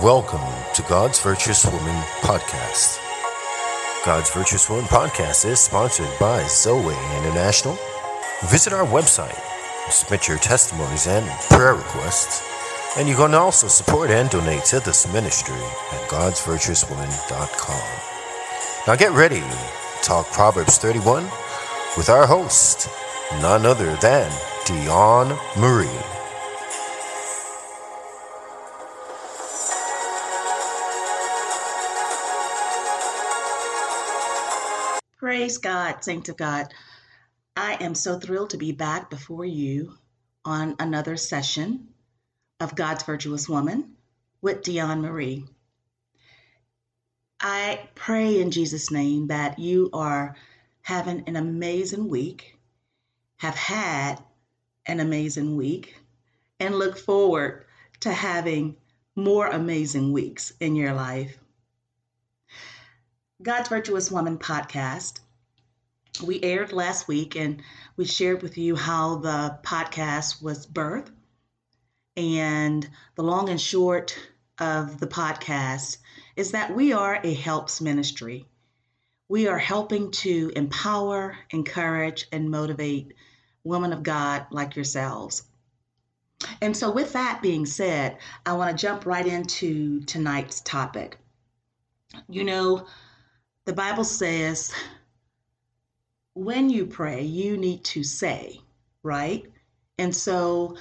Welcome to God's Virtuous Woman Podcast. God's Virtuous Woman Podcast is sponsored by Zoe International. Visit our website, submit your testimonies and prayer requests, and you can also support and donate to this ministry at godsvirtuouswoman.com. Now get ready to talk Proverbs 31 with our host, none other than Dion Marie. Praise God, saints of God. I am so thrilled to be back before you on another session of God's Virtuous Woman with Dion Marie. I pray in Jesus' name that you are having an amazing week, have had an amazing week, and look forward to having more amazing weeks in your life. God's Virtuous Woman podcast. We aired last week and we shared with you how the podcast was birthed. And the long and short of the podcast is that we are a helps ministry. We are helping to empower, encourage, and motivate women of God like yourselves. And so, with that being said, I want to jump right into tonight's topic. You know, the Bible says when you pray, you need to say, right? And so,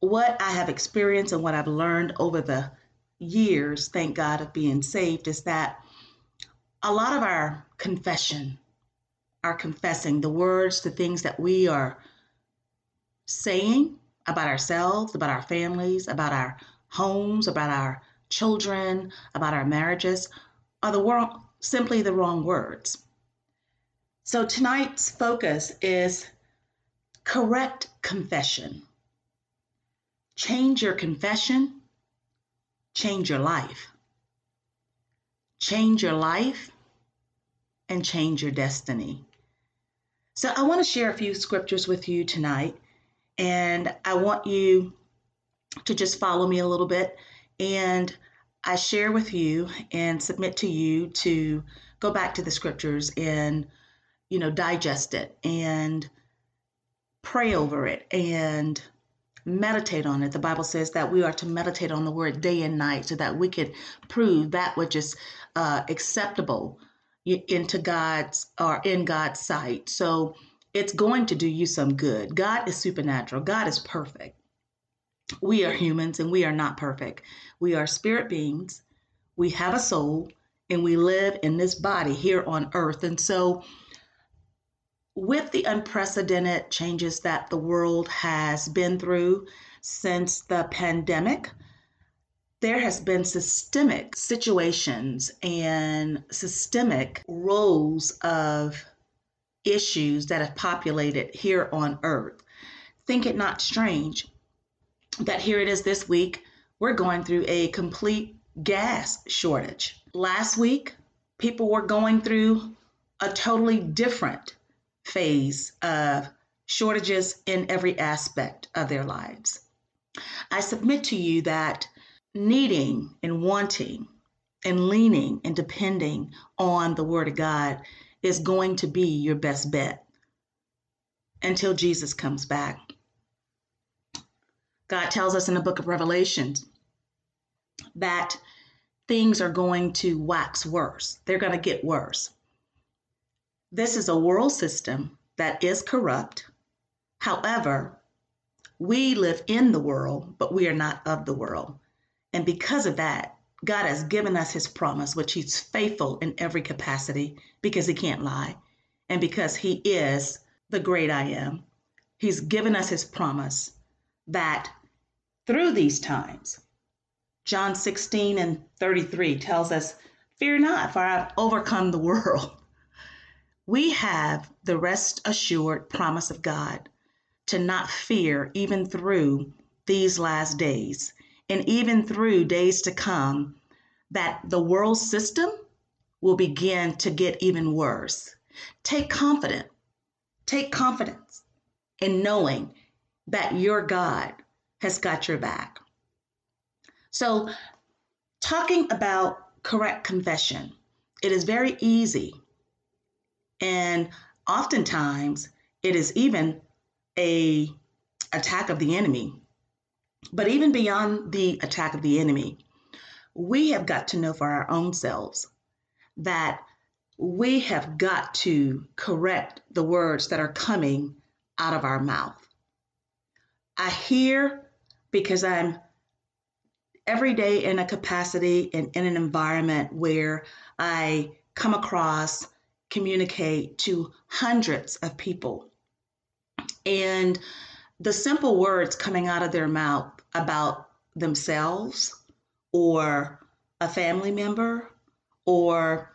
what I have experienced and what I've learned over the years, thank God, of being saved, is that a lot of our confession, our confessing, the words, the things that we are saying about ourselves, about our families, about our homes, about our children, about our marriages, are the wrong, simply the wrong words. So tonight's focus is correct confession. Change your confession, change your life. Change your life and change your destiny. So I want to share a few scriptures with you tonight, and I want you to just follow me a little bit and I share with you and submit to you to go back to the scriptures and, you know, digest it and pray over it and meditate on it. The Bible says that we are to meditate on the word day and night so that we could prove that which is uh, acceptable into God's or in God's sight. So it's going to do you some good. God is supernatural. God is perfect we are humans and we are not perfect. We are spirit beings. We have a soul and we live in this body here on earth. And so, with the unprecedented changes that the world has been through since the pandemic, there has been systemic situations and systemic roles of issues that have populated here on earth. Think it not strange that here it is this week, we're going through a complete gas shortage. Last week, people were going through a totally different phase of shortages in every aspect of their lives. I submit to you that needing and wanting and leaning and depending on the Word of God is going to be your best bet until Jesus comes back. God tells us in the book of Revelations that things are going to wax worse. They're going to get worse. This is a world system that is corrupt. However, we live in the world, but we are not of the world. And because of that, God has given us his promise, which he's faithful in every capacity because he can't lie. And because he is the great I am, he's given us his promise that through these times. John 16 and 33 tells us, Fear not, for I've overcome the world. We have the rest assured promise of God to not fear even through these last days and even through days to come, that the world system will begin to get even worse. Take confidence, take confidence in knowing that your God has got your back. So, talking about correct confession, it is very easy. And oftentimes it is even a attack of the enemy. But even beyond the attack of the enemy, we have got to know for our own selves that we have got to correct the words that are coming out of our mouth. I hear because I'm every day in a capacity and in an environment where I come across, communicate to hundreds of people. And the simple words coming out of their mouth about themselves or a family member or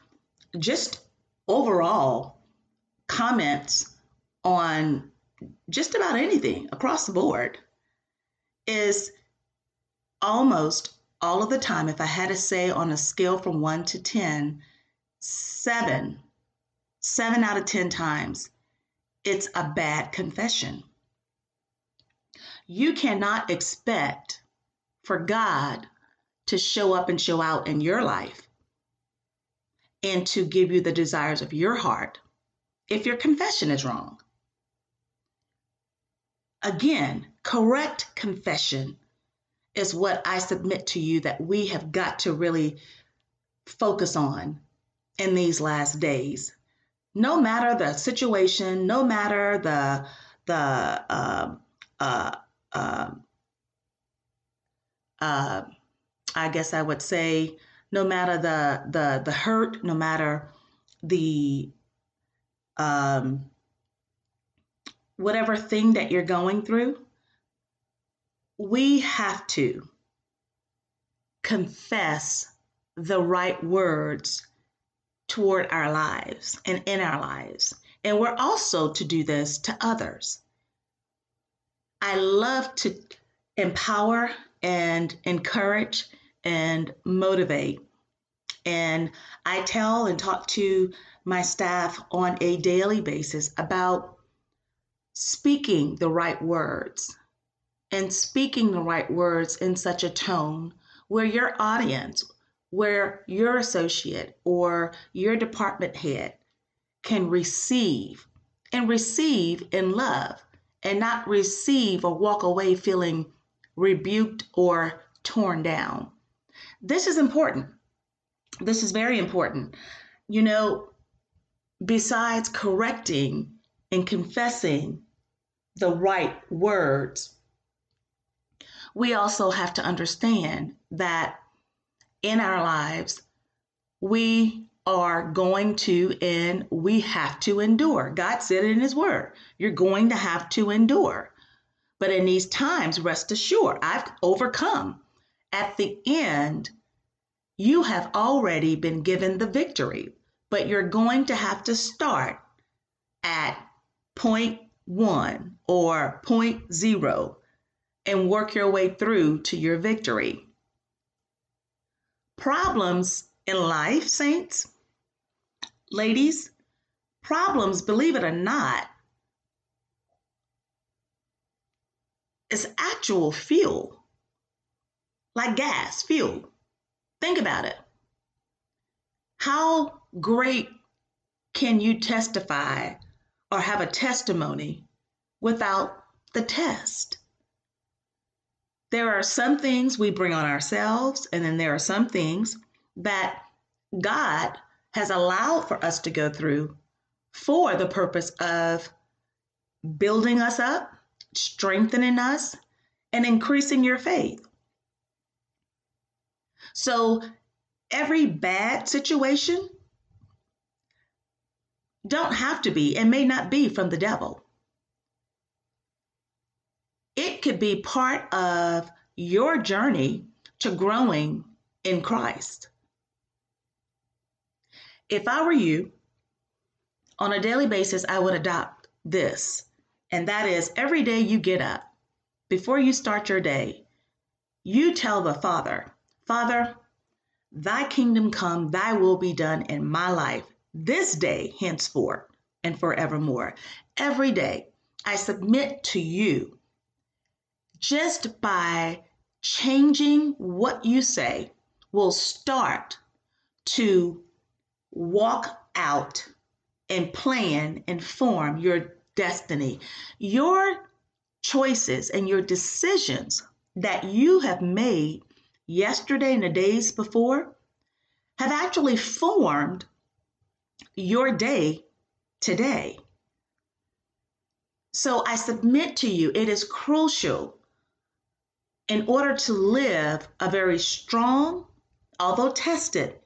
just overall comments on just about anything across the board is almost all of the time, if I had to say on a scale from one to 10, seven, seven out of 10 times, it's a bad confession. You cannot expect for God to show up and show out in your life and to give you the desires of your heart if your confession is wrong. Again, correct confession is what I submit to you that we have got to really focus on in these last days. No matter the situation, no matter the the uh, uh, uh, uh, I guess I would say, no matter the the the hurt, no matter the um, whatever thing that you're going through, we have to confess the right words toward our lives and in our lives. And we're also to do this to others. I love to empower and encourage and motivate. And I tell and talk to my staff on a daily basis about speaking the right words and speaking the right words in such a tone where your audience, where your associate or your department head can receive and receive in love and not receive or walk away feeling rebuked or torn down. This is important. This is very important. You know, besides correcting and confessing the right words, we also have to understand that in our lives, we are going to and we have to endure. God said it in His Word. You're going to have to endure. But in these times, rest assured, I've overcome. At the end, you have already been given the victory, but you're going to have to start at point one or point zero and work your way through to your victory. Problems in life, saints, ladies, problems, believe it or not, is actual fuel, like gas, fuel. Think about it. How great can you testify or have a testimony without the test? There are some things we bring on ourselves, and then there are some things that God has allowed for us to go through for the purpose of building us up, strengthening us, and increasing your faith. So, every bad situation don't have to be and may not be from the devil it could be part of your journey to growing in Christ. If I were you, on a daily basis, I would adopt this, and that is every day you get up, before you start your day, you tell the Father, Father, thy kingdom come, thy will be done in my life this day, henceforth, and forevermore. Every day, I submit to you just by changing what you say will start to walk out and plan and form your destiny. Your choices and your decisions that you have made yesterday and the days before have actually formed your day today. So I submit to you, it is crucial in order to live a very strong, although tested,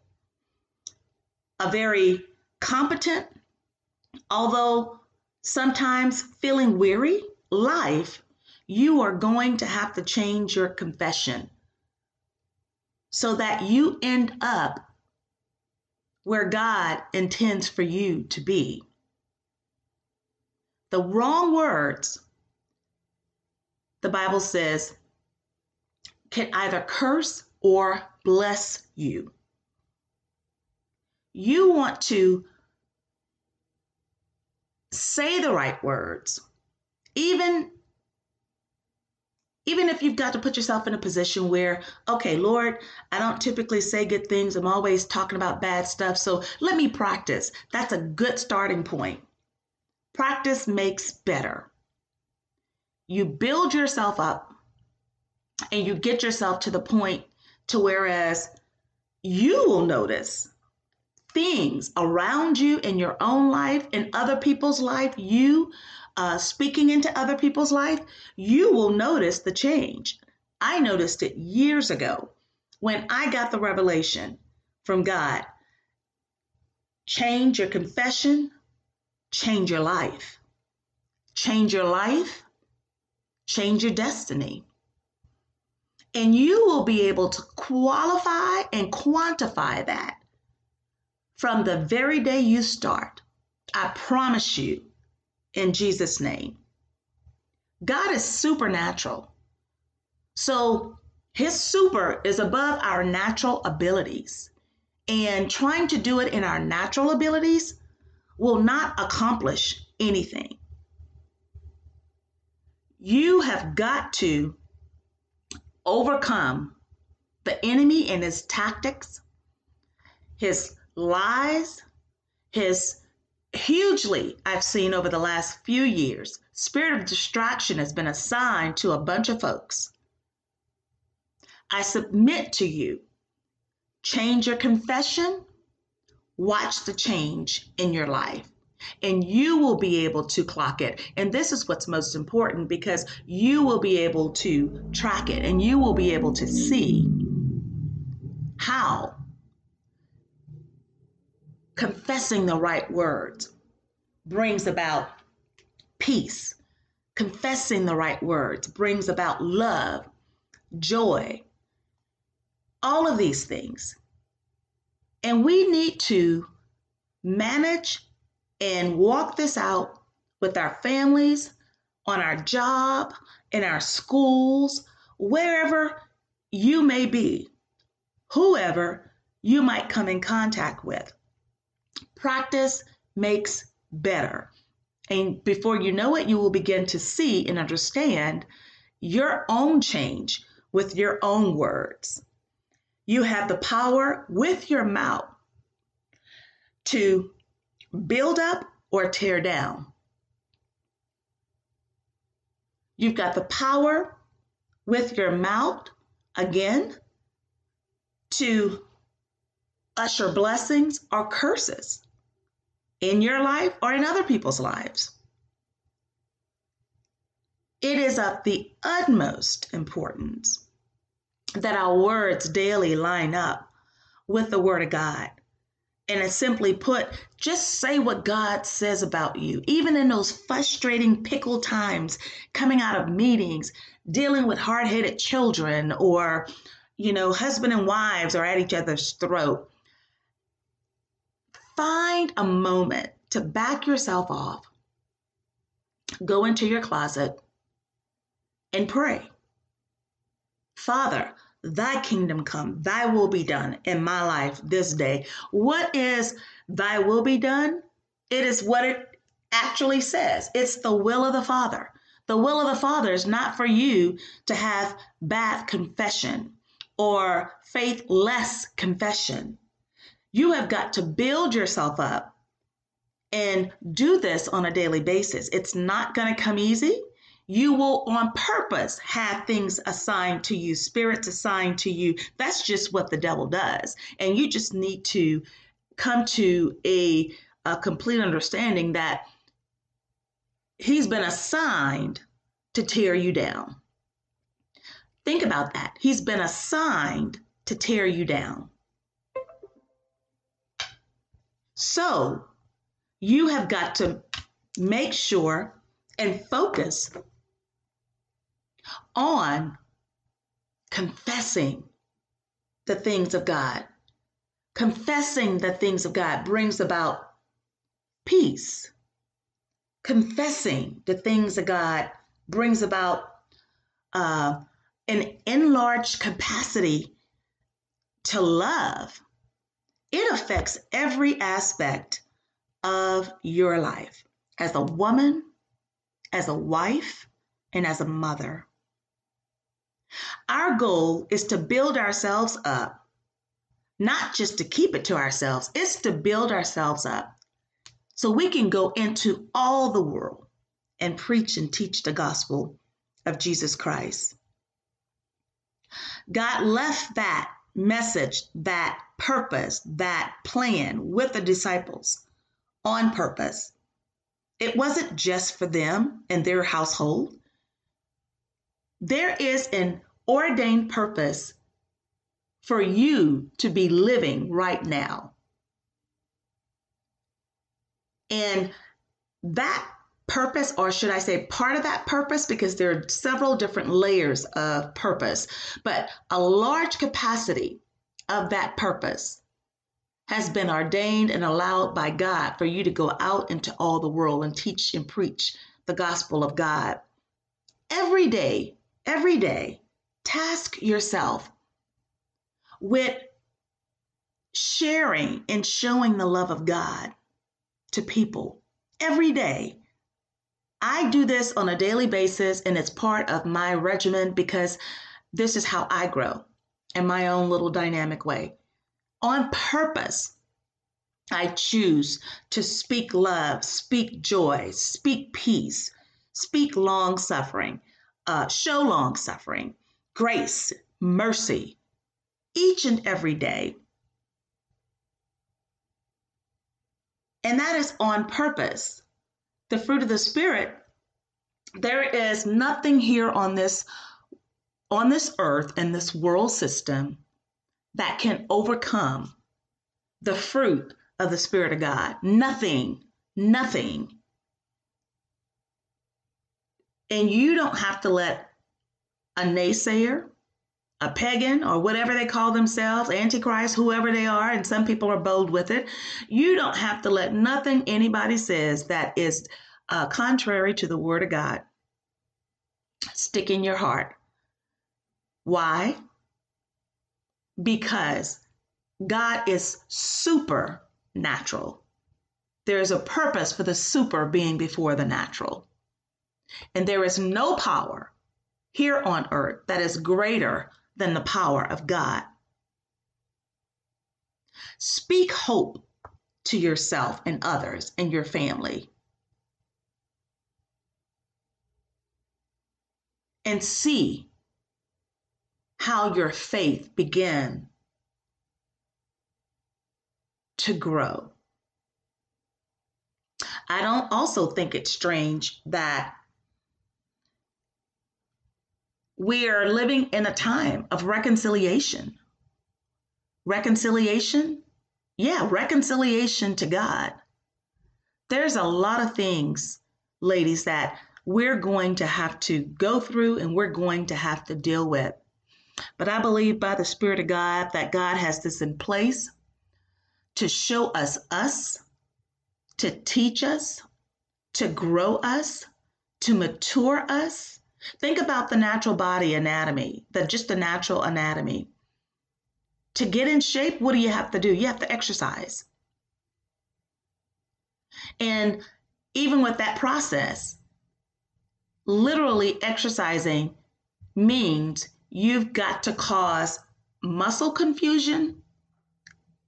a very competent, although sometimes feeling weary life, you are going to have to change your confession so that you end up where God intends for you to be. The wrong words, the Bible says, can either curse or bless you. You want to say the right words, even even if you've got to put yourself in a position where, okay, Lord, I don't typically say good things. I'm always talking about bad stuff. So let me practice. That's a good starting point. Practice makes better. You build yourself up and you get yourself to the point to whereas you will notice things around you in your own life, in other people's life, you uh, speaking into other people's life, you will notice the change. I noticed it years ago when I got the revelation from God. Change your confession, change your life. Change your life, change your destiny. And you will be able to qualify and quantify that from the very day you start. I promise you, in Jesus' name. God is supernatural. So his super is above our natural abilities. And trying to do it in our natural abilities will not accomplish anything. You have got to overcome the enemy and his tactics, his lies, his hugely I've seen over the last few years. Spirit of distraction has been assigned to a bunch of folks. I submit to you, change your confession, watch the change in your life, and you will be able to clock it. And this is what's most important because you will be able to track it and you will be able to see how confessing the right words brings about peace. Confessing the right words brings about love, joy, all of these things. And we need to manage and walk this out with our families, on our job, in our schools, wherever you may be, whoever you might come in contact with. Practice makes better. And before you know it, you will begin to see and understand your own change with your own words. You have the power with your mouth to build up or tear down. You've got the power with your mouth, again, to usher blessings or curses in your life or in other people's lives. It is of the utmost importance that our words daily line up with the Word of God. And it's simply put, just say what God says about you, even in those frustrating pickle times coming out of meetings, dealing with hard headed children, or, you know, husband and wives are at each other's throat. Find a moment to back yourself off, go into your closet, and pray. Father, thy kingdom come, thy will be done in my life this day. What is thy will be done? It is what it actually says. It's the will of the Father. The will of the Father is not for you to have bad confession or faithless confession. You have got to build yourself up and do this on a daily basis. It's not going to come easy. You will, on purpose, have things assigned to you, spirits assigned to you. That's just what the devil does. And you just need to come to a, a complete understanding that he's been assigned to tear you down. Think about that. He's been assigned to tear you down. So you have got to make sure and focus on confessing the things of God. Confessing the things of God brings about peace. Confessing the things of God brings about uh, an enlarged capacity to love. It affects every aspect of your life as a woman, as a wife, and as a mother. Our goal is to build ourselves up, not just to keep it to ourselves, it's to build ourselves up so we can go into all the world and preach and teach the gospel of Jesus Christ. God left that message, that purpose, that plan with the disciples on purpose. It wasn't just for them and their household. There is an ordained purpose for you to be living right now. And that purpose, or should I say part of that purpose, because there are several different layers of purpose, but a large capacity of that purpose has been ordained and allowed by God for you to go out into all the world and teach and preach the gospel of God. Every day, every day, task yourself with sharing and showing the love of God to people every day. I do this on a daily basis and it's part of my regimen because this is how I grow in my own little dynamic way on purpose, I choose to speak love, speak joy, speak peace, speak long suffering, uh, show long suffering, grace, mercy, each and every day. And that is on purpose. The fruit of the Spirit, there is nothing here on this on this earth and this world system that can overcome the fruit of the Spirit of God. Nothing, nothing. And you don't have to let a naysayer, a pagan, or whatever they call themselves, antichrist, whoever they are, and some people are bold with it, you don't have to let nothing anybody says that is uh, contrary to the Word of God stick in your heart. Why? because God is supernatural. There is a purpose for the super being before the natural. And there is no power here on earth that is greater than the power of God. Speak hope to yourself and others and your family. And see how your faith began to grow. I don't also think it's strange that we are living in a time of reconciliation. Reconciliation? Yeah, reconciliation to God. There's a lot of things, ladies, that we're going to have to go through and we're going to have to deal with. But I believe by the Spirit of God that God has this in place to show us us, to teach us, to grow us, to mature us. Think about the natural body anatomy, the just the natural anatomy. To get in shape, what do you have to do? You have to exercise. And even with that process, literally exercising means you've got to cause muscle confusion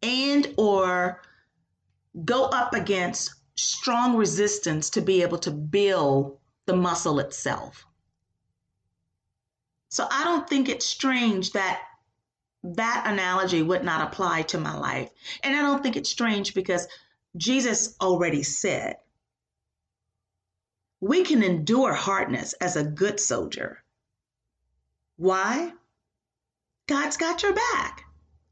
and or go up against strong resistance to be able to build the muscle itself. So I don't think it's strange that that analogy would not apply to my life. And I don't think it's strange because Jesus already said we can endure hardness as a good soldier. Why? God's got your back.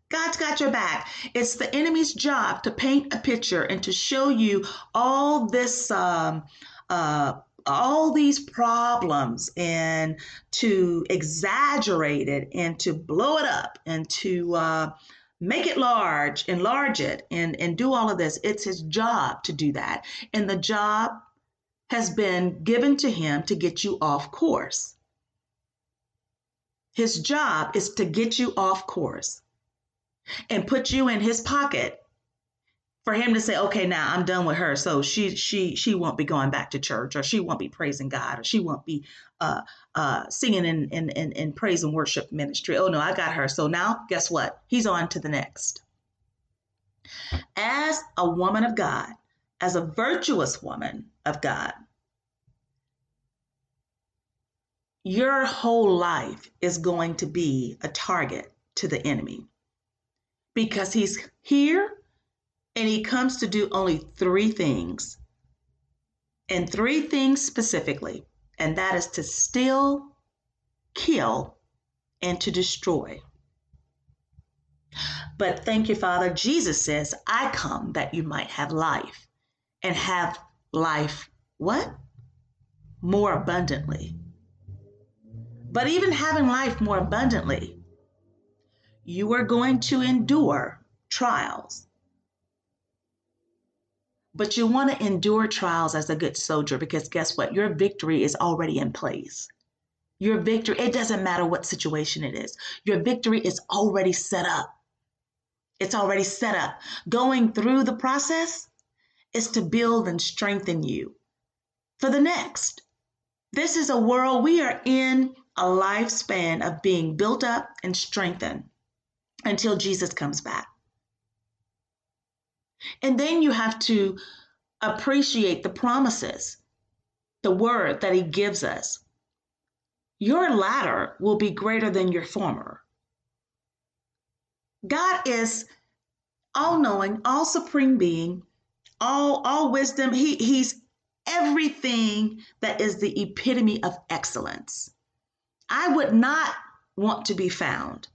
God's got your back. It's the enemy's job to paint a picture and to show you all this, um, uh, all these problems, and to exaggerate it and to blow it up and to uh, make it large, enlarge it, and and do all of this. It's his job to do that, and the job has been given to him to get you off course. His job is to get you off course and put you in his pocket for him to say, okay, now I'm done with her. So she she she won't be going back to church or she won't be praising God or she won't be uh, uh, singing in, in, in, in praise and worship ministry. Oh no, I got her. So now guess what? He's on to the next. As a woman of God, as a virtuous woman of God, your whole life is going to be a target to the enemy because he's here and he comes to do only three things. And three things specifically, and that is to steal, kill, and to destroy. But thank you, Father. Jesus says, I come that you might have life and have life what? More abundantly. But even having life more abundantly, you are going to endure trials. But you want to endure trials as a good soldier because guess what? Your victory is already in place. Your victory, it doesn't matter what situation it is, your victory is already set up. It's already set up. Going through the process is to build and strengthen you for the next. This is a world we are in a lifespan of being built up and strengthened until Jesus comes back. And then you have to appreciate the promises, the word that he gives us. Your latter will be greater than your former. God is all knowing, all supreme being, all, all wisdom. He, he's everything that is the epitome of excellence. I would not want to be found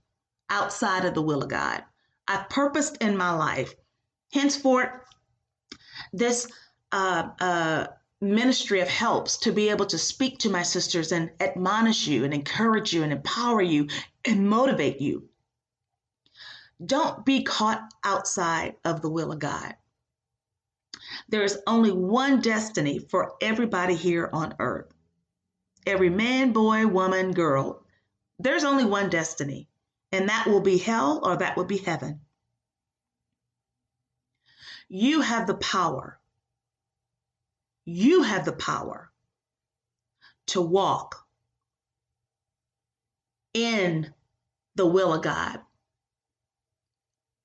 outside of the will of God. I've purposed in my life. Henceforth, this uh, uh, ministry of helps to be able to speak to my sisters and admonish you and encourage you and empower you and motivate you. Don't be caught outside of the will of God. There is only one destiny for everybody here on earth. Every man, boy, woman, girl. There's only one destiny and that will be hell or that will be heaven. You have the power. You have the power to walk in the will of God.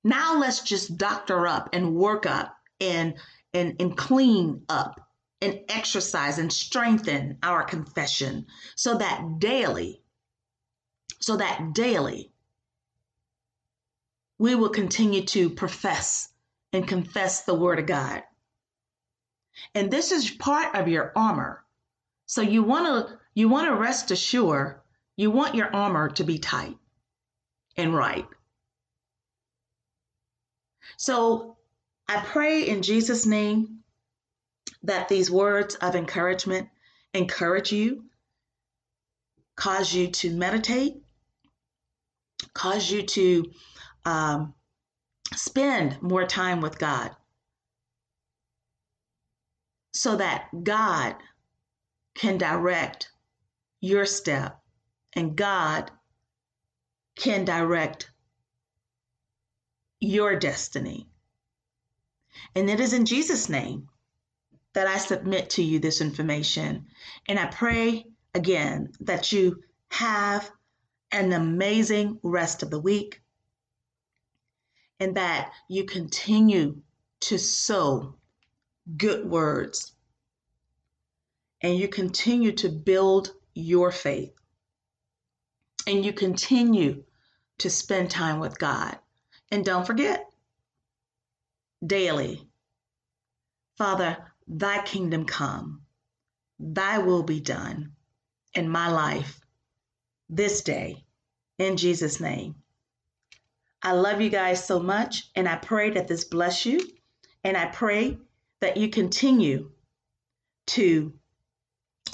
Now let's just doctor up and work up and and, and clean up and exercise and strengthen our confession so that daily, so that daily we will continue to profess and confess the Word of God. And this is part of your armor. So you want to you want to rest assured you want your armor to be tight and right. So I pray in Jesus' name that these words of encouragement encourage you, cause you to meditate, cause you to um, spend more time with God so that God can direct your step and God can direct your destiny. And it is in Jesus' name that I submit to you this information. And I pray again that you have an amazing rest of the week and that you continue to sow good words and you continue to build your faith and you continue to spend time with God. And don't forget, daily, Father, thy kingdom come, thy will be done in my life this day, in Jesus' name. I love you guys so much, and I pray that this bless you, and I pray that you continue to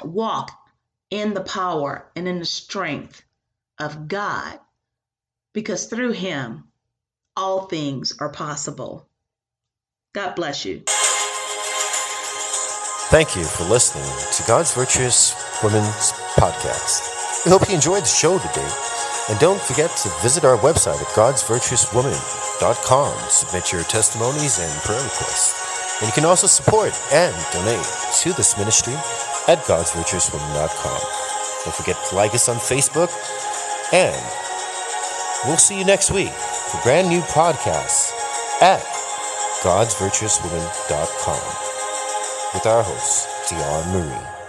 walk in the power and in the strength of God, because through Him, all things are possible. God bless you. Thank you for listening to God's Virtuous Women's Podcast. We hope you enjoyed the show today. And don't forget to visit our website at godsvirtuouswoman.com. Submit your testimonies and prayer requests. And you can also support and donate to this ministry at godsvirtuouswoman.com. Don't forget to like us on Facebook. And we'll see you next week for brand new podcasts at godsvirtuouswoman.com with our host, Dion Marie.